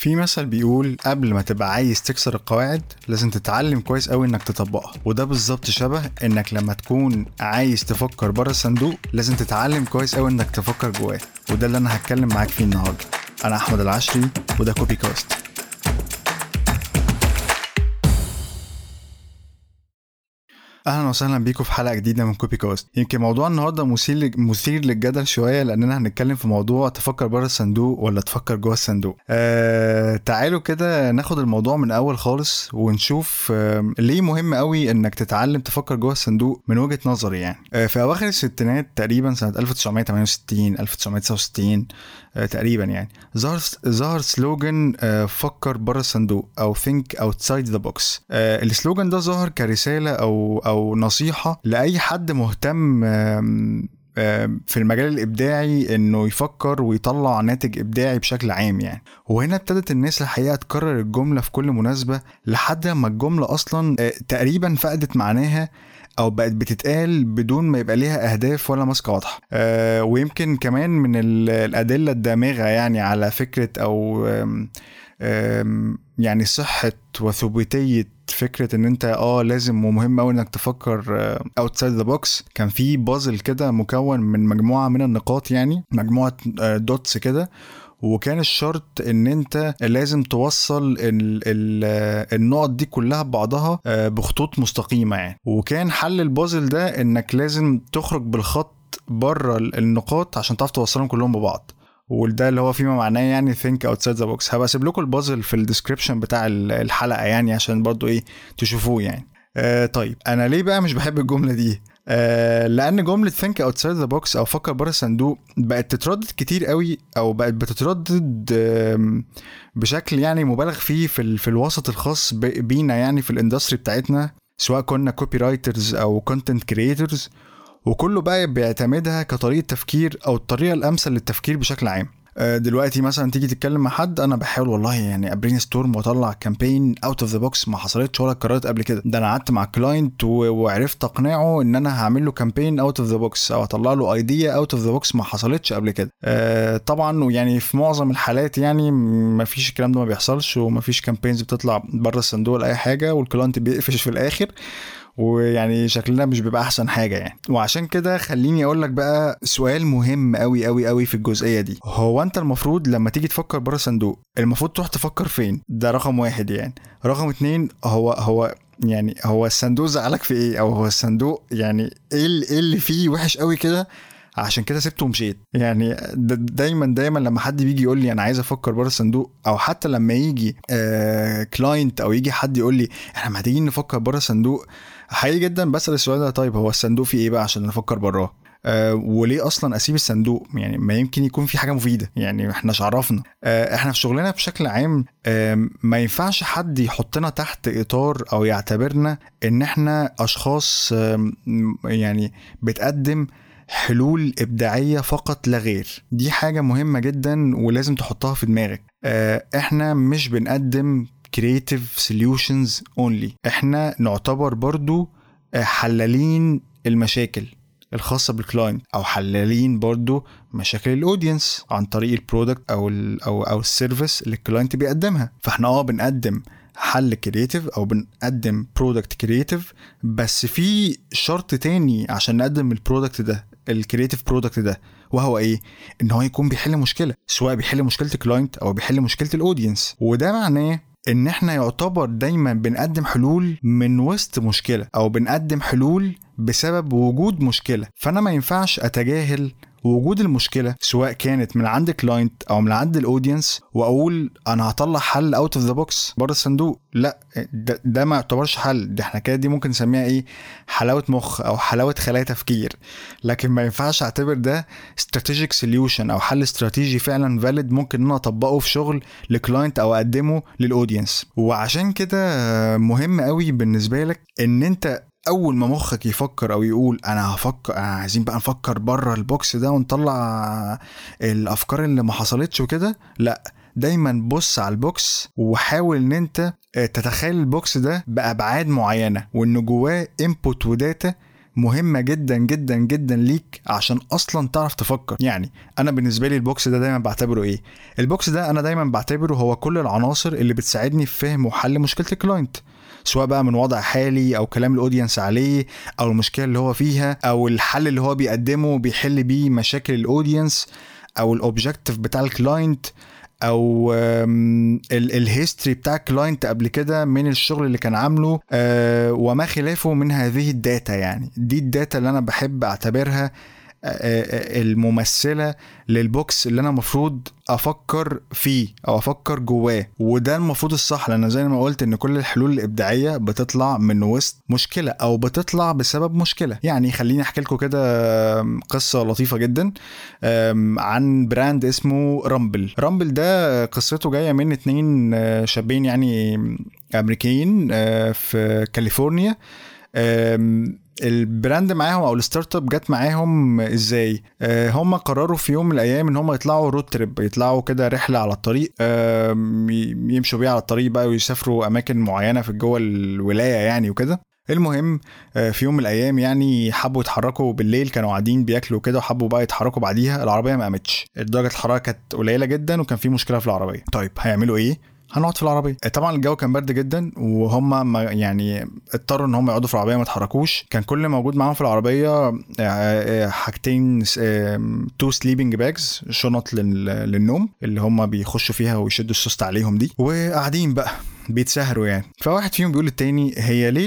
في مثل بيقول قبل ما تبقى عايز تكسر القواعد لازم تتعلم كويس قوي إنك تطبقها. وده بالظبط شبه إنك لما تكون عايز تفكر بره الصندوق لازم تتعلم كويس قوي إنك تفكر جواه. وده اللي أنا هتكلم معاك فيه النهارده. أنا أحمد العشري وده Copy Cast أهلا وسهلا بيكم في حلقة جديدة من Copy Cast يمكن موضوع النهارده مثير مثير للجدل شوية لأننا هنتكلم في موضوع تفكر بره الصندوق ولا تفكر جوه الصندوق. آه تعالوا كده ناخد الموضوع من أول خالص ونشوف آه ليه مهم قوي إنك تتعلم تفكر جوه الصندوق من وجهة نظري يعني. آه في أواخر الستينات تقريبا سنة 1968 1969 آه تقريبا يعني. ظهر ظهر سلوجن آه فكر بره الصندوق أو outside the box. آه السلوجن ده ظهر كرسالة أو أو نصيحة لأي حد مهتم في المجال الإبداعي إنه يفكر ويطلع ناتج إبداعي بشكل عام يعني. وهنا ابتدت الناس الحقيقة تكرر الجملة في كل مناسبة لحد ما الجملة أصلا تقريبا فقدت معناها أو بقت بتتقال بدون ما يبقى ليها أهداف ولا ماسكة واضحة. أه ويمكن كمان من الأدلة الدامغه يعني على فكرة أو يعني صحة وثبوتية فكرة إن أنت آه لازم ومهم قوي إنك تفكر outside the box كان في بازل كده مكون من مجموعة من النقاط يعني مجموعة dots كده وكان الشرط إن أنت لازم توصل ال ال النقط دي كلها ببعضها بخطوط مستقيمة يعني. وكان حل البازل ده إنك لازم تخرج بالخط بره النقاط عشان تعرف توصلهم كلهم ببعض. وده اللي هو فيما معناه يعني think outside the box. هبقى أسيب لكم البازل في الديسكربشن بتاع الحلقة يعني عشان برضو إيه تشوفوه يعني. آه طيب أنا ليه بقى مش بحب الجملة دي؟ آه لأن جمله think outside the box أو فكر بره الصندوق بقت تتردد كتير قوي أو بقت بتتردد بشكل يعني مبالغ فيه في, في الوسط الخاص بينا يعني في ال industry بتاعتنا سواء كنا copywriters أو content creators وكله بقى بيعتمدها كطريقة تفكير أو الطريقة الأمثل للتفكير بشكل عام. دلوقتي مثلا تيجي تتكلم مع حد أنا بحاول والله يعني أ brainstorm وأطلع campaign out of the box ما حصلتش ولا اتكررت قبل كده. ده أنا قعدت مع client وعرفت أقنعه إن أنا هعمل له campaign out of the box أو أطلع له idea out of the box ما حصلتش قبل كده. آه طبعا يعني في معظم الحالات يعني ما فيش الكلام ده ما بيحصلش وما فيش campaigns بتطلع بره الصندوق ولا أي حاجة وال client بيقفش في الآخر. ويعني شكلنا مش بيبقى أحسن حاجة يعني. وعشان كده خليني أقول لك بقى سؤال مهم قوي قوي قوي في الجزئية دي. هو أنت المفروض لما تيجي تفكر بره الصندوق المفروض تروح تفكر فين؟ ده رقم واحد يعني. رقم اتنين هو هو يعني هو الصندوق زعلك في إيه؟ أو هو الصندوق يعني إيه اللي فيه وحش قوي كده؟ عشان كده سبته ومشيت يعني دايما دايما لما حد بيجي يقول لي أنا عايز أفكر بره الصندوق أو حتى لما يجي آه كلاينت أو يجي حد يقول لي إحنا محتاجين نفكر بره الصندوق؟ حقيقي جدا بسأل السؤال ده طيب هو الصندوق فيه إيه بقى عشان نفكر براه؟ أه وليه أصلا أسيب الصندوق؟ يعني ما يمكن يكون في حاجة مفيدة. يعني إحنا عرفنا أه إحنا في شغلنا بشكل عام أه ما ينفعش حد يحطنا تحت إطار أو يعتبرنا إن إحنا أشخاص يعني بتقدم حلول إبداعية فقط لا غير. دي حاجة مهمة جدا ولازم تحطها في دماغك. إحنا مش بنقدم creative solutions only. إحنا نعتبر برضو حلالين المشاكل الخاصة بال client أو حلالين برضو مشاكل ال audience عن طريق ال product أو ال أو أو ال service اللي ال client بيقدمها. فإحنا آه بنقدم حل creative أو بنقدم product creative بس في شرط تاني عشان نقدم ال product ده. ال creative product ده وهو إيه؟ إن هو يكون بيحل مشكلة سواء بيحل مشكلة ال client أو بيحل مشكلة ال audience وده معناه إن إحنا يعتبر دايما بنقدم حلول من وسط مشكلة أو بنقدم حلول بسبب وجود مشكلة. فأنا ما ينفعش أتجاهل وجود المشكلة سواء كانت من عند client أو من عند ال audience وأقول أنا هطلع حل out of the box بره الصندوق. لا ده, ده ما يعتبرش حل. ده إحنا كده دي ممكن نسميها إيه؟ حلاوة مخ أو حلاوة خلايا تفكير. لكن ما ينفعش أعتبر ده strategic solution أو حل استراتيجي فعلا valid ممكن إن أنا أطبقه في شغل ل client أو أقدمه لل audience وعشان كده مهم قوي بالنسبة لك إن أنت أول ما مخك يفكر أو يقول أنا هفكر أنا عايزين بقى نفكر بره ال box ده ونطلع الأفكار اللي ما حصلتش وكده لأ دايما بص على ال box وحاول إن أنت تتخيل ال box ده بأبعاد معينة وإن جواه input و data مهمة جدا جدا جدا ليك عشان أصلا تعرف تفكر. يعني أنا بالنسبة لي ال box ده دايما بعتبره إيه؟ ال box ده أنا دايما بعتبره هو كل العناصر اللي بتساعدني في فهم وحل مشكلة ال client سواء بقى من وضع حالي أو كلام ال audience عليه أو المشكلة اللي هو فيها أو الحل اللي هو بيقدمه بيحل بيه مشاكل ال audience أو ال objective بتاع ال client أو ال history بتاع ال client قبل كده من الشغل اللي كان عامله آه، وما خلافه من هذه ال data يعني. دي ال data اللي أنا بحب أعتبرها الممثلة لل box اللي أنا المفروض أفكر فيه أو أفكر جواه. وده المفروض الصح لأن زي ما قلت إن كل الحلول الإبداعية بتطلع من وسط مشكلة أو بتطلع بسبب مشكلة. يعني خليني أحكي لكم كده قصة لطيفة جدا عن brand اسمه Rumpl. Rumpl ده قصته جاية من اتنين آه، شابين يعني أمريكيين آه، في كاليفورنيا. ال brand معاهم أو ال startup جت معاهم إزاي؟ آه هم قرروا في يوم من الأيام إن هم يطلعوا road trip يطلعوا كده رحلة على الطريق يمشوا بيها على الطريق بقى ويسافروا أماكن معينة في جوه الولاية يعني وكده. المهم آه، في يوم من الأيام يعني حبوا يتحركوا بالليل كانوا قاعدين بياكلوا كده وحبوا بقى يتحركوا بعديها العربية ما قامتش. درجه الحرارة كانت قليلة جدا وكان في مشكلة في العربية. طيب هيعملوا إيه؟ هنقعد في العربية. طبعا الجو كان برد جدا وهم يعني اضطروا إن هم يقعدوا في العربية ما يتحركوش كان كل موجود معاهم في العربية آه، آه، حاجتين two sleeping bags شنط للنوم اللي هم بيخشوا فيها ويشدوا السوست عليهم دي وقاعدين بقى بيتسهروا يعني. فواحد فيهم بيقول للتاني هي ليه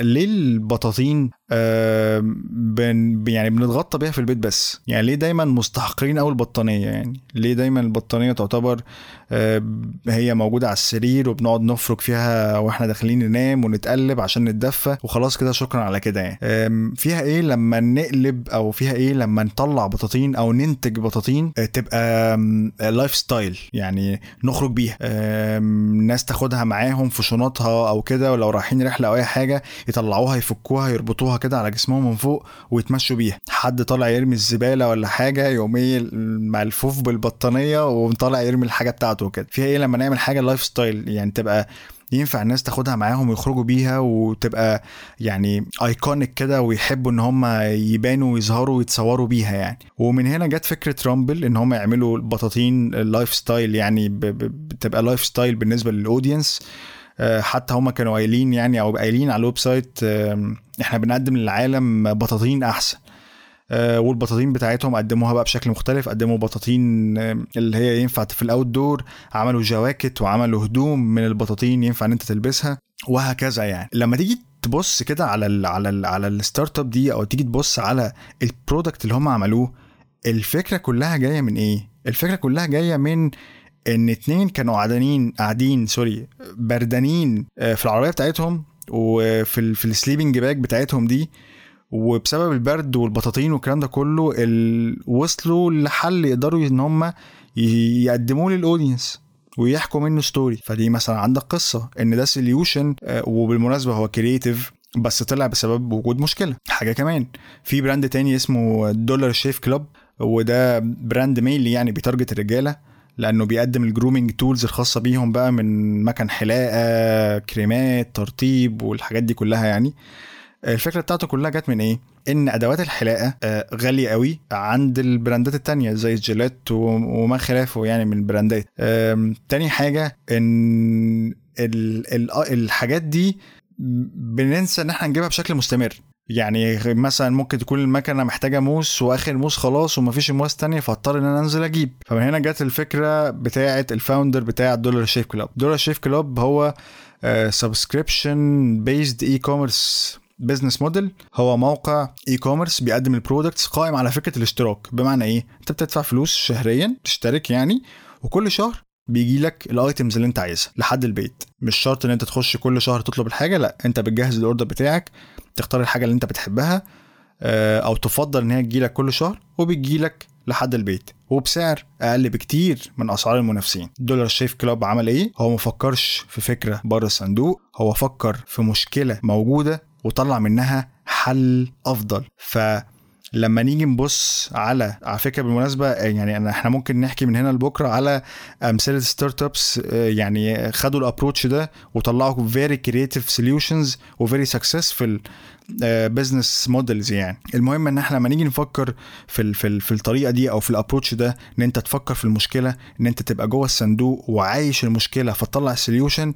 ليه البطاطين بن يعني بنتغطى بيها في البيت بس. يعني ليه دايما مستحقرين قوي البطانية؟ يعني ليه دايما البطانية تعتبر هي موجودة على السرير وبنقعد نفرك فيها وإحنا داخلين ننام ونتقلب عشان نتدفى؟ وخلاص كده شكرا على كده يعني. فيها إيه لما نقلب أو فيها إيه لما نطلع بطاطين أو ننتج بطاطين؟ آه تبقى lifestyle يعني نخرج بيها. ناس تاخدها معاهم في شنطها أو كده ولو رايحين رحلة أو أي حاجة يطلعوها يفكوها يربطوها كده على جسمهم من فوق ويتمشوا بيها. حد طالع يرمي الزبالة ولا حاجة يقوم ملفوف بالبطانية وطالع يرمي الحاجة بتاعته كده فيها إيه لما نعمل حاجة lifestyle يعني تبقى ينفع الناس تاخدها معاهم ويخرجوا بيها وتبقى يعني iconic كده ويحبوا إن هم يبانوا ويظهروا ويتصوروا بيها يعني. ومن هنا جت فكرة Rumpl إن هم يعملوا البطاطين lifestyle يعني بتبقى lifestyle بالنسبة لل audience حتى هم كانوا قايلين يعني أو قايلين على ال website إحنا بنقدم للعالم بطاطين أحسن. آه، والبطاطين بتاعتهم قدموها بقى بشكل مختلف. قدموا بطاطين اللي هي ينفع في ال outdoor عملوا جواكت وعملوا هدوم من البطاطين ينفع إن أنت تلبسها وهكذا يعني. لما تيجي تبص كده على ال على ال على ال startup دي أو تيجي تبص على ال product اللي هم عملوه الفكرة كلها جاية من إيه؟ الفكرة كلها جاية من إن اتنين كانوا قاعدين قاعدين sorry بردانين آه، في العربية بتاعتهم وفي في ال sleeping bag بتاعتهم دي. وبسبب البرد والبطاطين والكلام ده كله وصلوا لحل يقدروا إن هم يقدموه لل audience ويحكوا منه story فدي مثلا عندك قصة إن ده solution آه، وبالمناسبة هو creative بس طلع بسبب وجود مشكلة. حاجة كمان في brand تاني اسمه Dollar Shave Club وده brand mainly يعني بي target الرجالة. لأنه بيقدم ال grooming tools الخاصة بيهم بقى من مكن حلاقة كريمات ترطيب والحاجات دي كلها يعني. الفكرة بتاعته كلها جت من إيه؟ إن أدوات الحلاقة آه، غالية قوي عند ال brand ات التانية زي الجيليت وما خلافه يعني من ال brand ات. تاني حاجة إن الحاجات دي بننسى إن إحنا نجيبها بشكل مستمر. يعني مثلا ممكن تكون المكنة محتاجة موس وآخر موس خلاص ومفيش موس تانية فاضطر إن أنا أنزل أجيب. فمن هنا جت الفكرة بتاعه ال founder بتاع Dollar Shave Club Dollar Shave Club هو subscription based e-commerce business model هو موقع e-commerce بيقدم ال products قائم على فكرة الاشتراك. بمعنى إيه؟ أنت بتدفع فلوس شهريا تشترك يعني وكل شهر بيجي لك ال items اللي انت عايزها لحد البيت. مش شرط ان انت تخش كل شهر تطلب الحاجة لا انت بتجهز ال order بتاعك تختار الحاجة اللي انت بتحبها آه، أو تفضل ان هي تجيلك كل شهر وبتجيلك لحد البيت. وبسعر أقل بكتير من اسعار المنافسين. Dollar Shave Club عمل إيه؟ هو مفكرش في فكرة بره الصندوق هو فكر في مشكلة موجودة وطلع منها حل افضل. ف لما نيجي نبص على على فكره بالمناسبه يعني إحنا ممكن نحكي من هنا لبكرة على أمثلة startups يعني خدوا ال approach ده وطلعوا very creative solutions و very successful business models يعني. المهم إن إحنا لما نيجي نفكر في ال في, ال في الطريقة دي أو في ال approach ده إن أنت تفكر في المشكلة إن أنت تبقى جوه الصندوق وعايش المشكلة فتطلع ال solution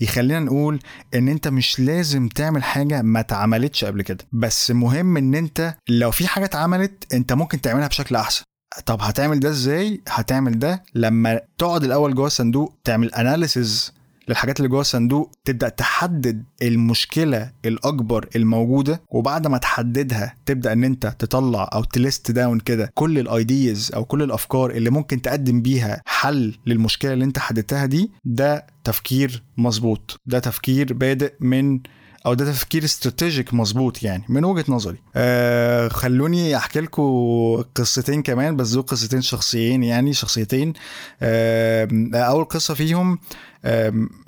يخلينا نقول إن أنت مش لازم تعمل حاجة ما اتعملتش قبل كده. بس مهم إن أنت لو في حاجة اتعملت أنت ممكن تعملها بشكل أحسن. طب هتعمل ده إزاي؟ هتعمل ده لما تقعد الأول جوه الصندوق تعمل analysis للحاجات اللي جوه الصندوق تبدأ تحدد المشكلة الأكبر الموجودة وبعد ما تحددها تبدأ إن أنت تطلع أو ت list down كده كل ال ideas أو كل الأفكار اللي ممكن تقدم بيها حل للمشكلة اللي أنت حددتها دي ده تفكير مظبوط ده تفكير بادئ من أو ده تفكير strategic مظبوط يعني من وجهة نظري. آه خلوني أحكي لكم قصتين كمان بس دول قصتين شخصيين يعني شخصيتين. آه أول قصة فيهم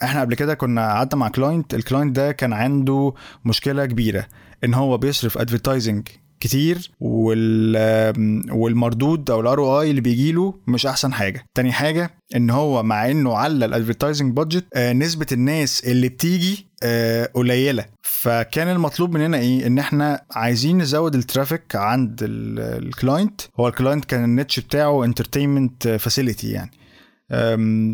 إحنا قبل كده كنا قعدنا مع client ال client ده كان عنده مشكلة كبيرة إن هو بيصرف advertising كتير وال والمردود أو ال ROI اللي بيجي له مش أحسن حاجة. تاني حاجة إن هو مع إنه على ال advertising budget آه نسبة الناس اللي بتيجي آه قليلة. فكان المطلوب مننا إيه؟ إن إحنا عايزين نزود ال traffic عند ال client هو ال client كان ال niche بتاعه entertainment facility يعني.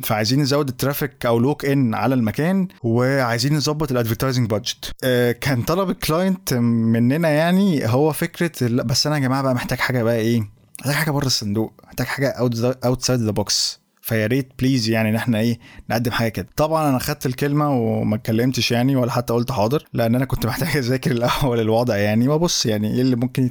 فعايزين نزود ال traffic أو walk-in على المكان وعايزين نظبط ال advertising budget كان طلب ال client مننا يعني هو فكرة بس أنا يا جماعة بقى محتاج حاجة بقى إيه؟ محتاج حاجة بره الصندوق محتاج حاجة outside the box فيا ريت please يعني إن إحنا إيه نقدم حاجة كده. طبعا أنا خدت الكلمة وما اتكلمتش يعني ولا حتى قلت حاضر لأن أنا كنت محتاج أذاكر الأول الوضع يعني وأبص يعني إيه اللي ممكن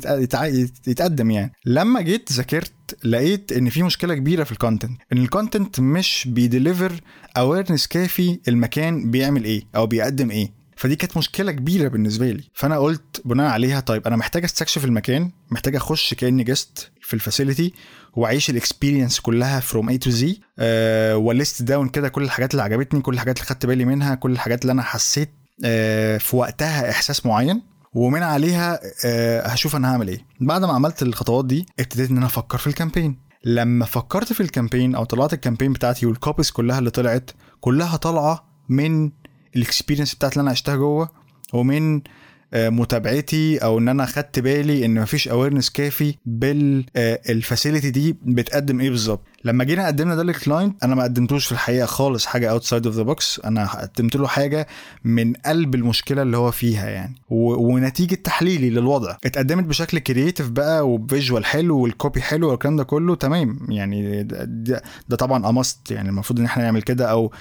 يتقدم يعني. لما جيت ذاكرت لقيت إن في مشكلة كبيرة في ال content إن ال content مش بي deliver awareness كافي المكان بيعمل إيه أو بيقدم إيه. فدي كانت مشكلة كبيرة بالنسبة لي. فأنا قلت بناء عليها طيب أنا محتاج أستكشف المكان محتاج أخش كأني guest في ال facility وأعيش ال experience كلها from A to Z و list down كده كل الحاجات اللي عجبتني كل الحاجات اللي خدت بالي منها كل الحاجات اللي أنا حسيت أه في وقتها إحساس معين. ومن عليها أه هشوف أنا هعمل إيه. بعد ما عملت الخطوات دي ابتديت إن أنا أفكر في الكامبين لما فكرت في الكامبين أو طلعت الكامبين بتاعتي والكوبيز كلها اللي طلعت كلها طالعة من ال experience بتاعت اللي أنا عشتها جوه ومن متابعتي أو إن أنا خدت بالي إن مفيش awareness كافي بال facility دي بتقدم إيه بالظبط. لما جينا قدمنا ده لل client أنا ما قدمتوش في الحقيقة خالص حاجة outside of the box أنا قدمت له حاجة من قلب المشكلة اللي هو فيها يعني. و... ونتيجة تحليلي للوضع. اتقدمت بشكل creative بقى و visual حلو وال copy حلو والكلام ده كله. تمام. يعني ده, ده طبعا a must يعني المفروض إن إحنا نعمل كده أو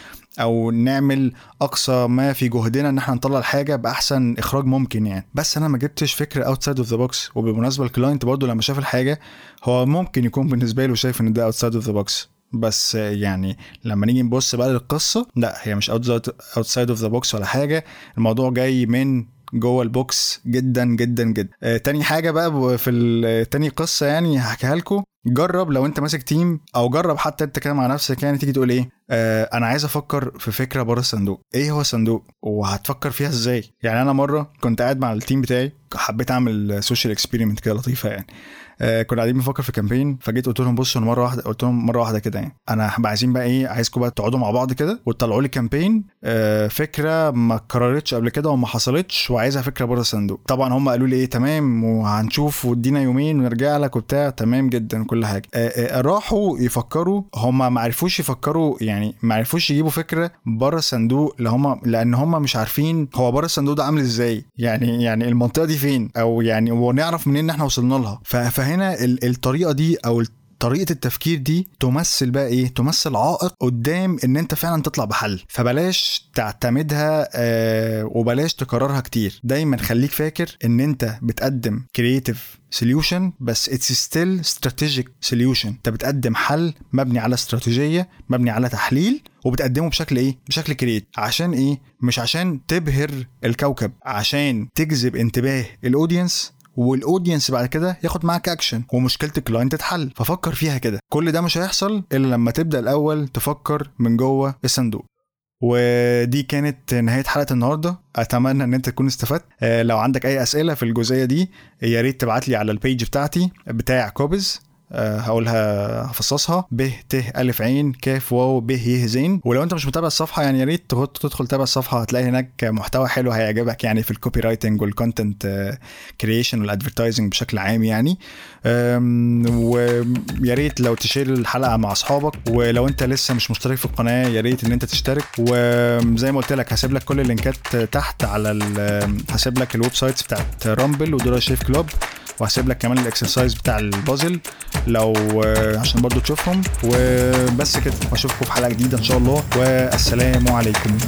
أو نعمل أقصى ما في جهدنا إن إحنا نطلع الحاجة بأحسن إخراج ممكن يعني. بس أنا ما جبتش فكرة outside of the box وبالمناسبة ال client برضه لما شاف الحاجة هو ممكن يكون بالنسبة له شايف إن ده outside of the box بس يعني لما نيجي نبص بقى للقصة لا هي مش outside of the box ولا حاجة. الموضوع جاي من جوه ال box جدا جدا جدا. آه تاني حاجة بقى في تاني قصة يعني هحكيها لكم. جرب لو انت ماسك team أو جرب حتى انت كده مع نفسك يعني تيجي تقول إيه آه أنا عايز أفكر في فكرة بره الصندوق. إيه هو الصندوق وهتفكر فيها إزاي؟ يعني أنا مرة كنت قاعد مع ال team بتاعي حبيت أعمل social experiment كده لطيفة يعني. آه كنا قاعدين بنفكر في campaign فجيت قلت لهم بصوا مرة واحدة قلت لهم مرة واحدة كده يعني. أنا عايزين بقى إيه عايزكم بقى تقعدوا مع بعض كده وتطلعوا لي campaign آه فكرة ما اتكررتش قبل كده وما حصلتش وعايزها فكرة بره الصندوق. طبعا هم قالوا لي إيه تمام وهنشوف وادينا يومين ونرجع لك وبتاع تمام جدا كل حاجة. آه آه راحوا يفكروا هم ما عرفوش يفكروا يعني ما عرفوش يجيبوا فكرة بره الصندوق اللي هم لأن هم مش عارفين هو بره الصندوق ده عامل إزاي يعني يعني المنطقة دي فين أو يعني ونعرف منين إن إحنا وصلنا لها. فهنا الطريقة دي أو طريقة التفكير دي تمثل بقى إيه؟ تمثل عائق قدام إن أنت فعلا تطلع بحل. فبلاش تعتمدها آه وبلاش تكررها كتير. دايما خليك فاكر إن أنت بتقدم creative solution بس it's still strategic solution أنت بتقدم حل مبني على استراتيجية مبني على تحليل وبتقدمه بشكل إيه؟ بشكل creative عشان إيه؟ مش عشان تبهر الكوكب عشان تجذب انتباه ال audience وال audience بعد كده ياخد معاك اكشن ومشكلة ال client تتحل. ففكر فيها كده. كل ده مش هيحصل إلا لما تبدأ الأول تفكر من جوه الصندوق. ودي كانت نهاية حلقة النهارده. أتمنى إن أنت تكون استفدت. لو عندك أي أسئلة في الجزئية دي يا ريت تبعت لي على ال page بتاعتي بتاع كوبيز هقولها هفصصها. ب ت ألف عين كاف واو ب ي زين. ولو انت مش متابع الصفحة يعني يا ريت تدخل تتابع الصفحة هتلاقي هناك محتوى حلو هيعجبك يعني في ال copywriting وال content creation وال advertising بشكل عام يعني. ويا ريت لو ت share الحلقة مع أصحابك. ولو انت لسه مش مشترك في القناة يا ريت ان انت تشترك. وزي ما قلت لك هسيب لك كل اللينكات تحت على هسيب لك ال websites بتاعت رامبل ودورا شيف كلوب. وهسيب لك كمان ال exercise بتاع البازل لو عشان برضو تشوفهم. وبس كده واشوفكم في حلقة جديدة إن شاء الله. والسلام عليكم.